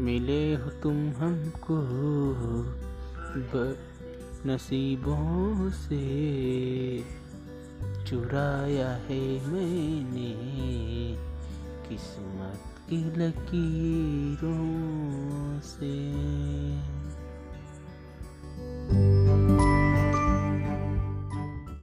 मिले हो तुम हमको नसीबों से। चुराया है मैंने किस्मत की लकीरों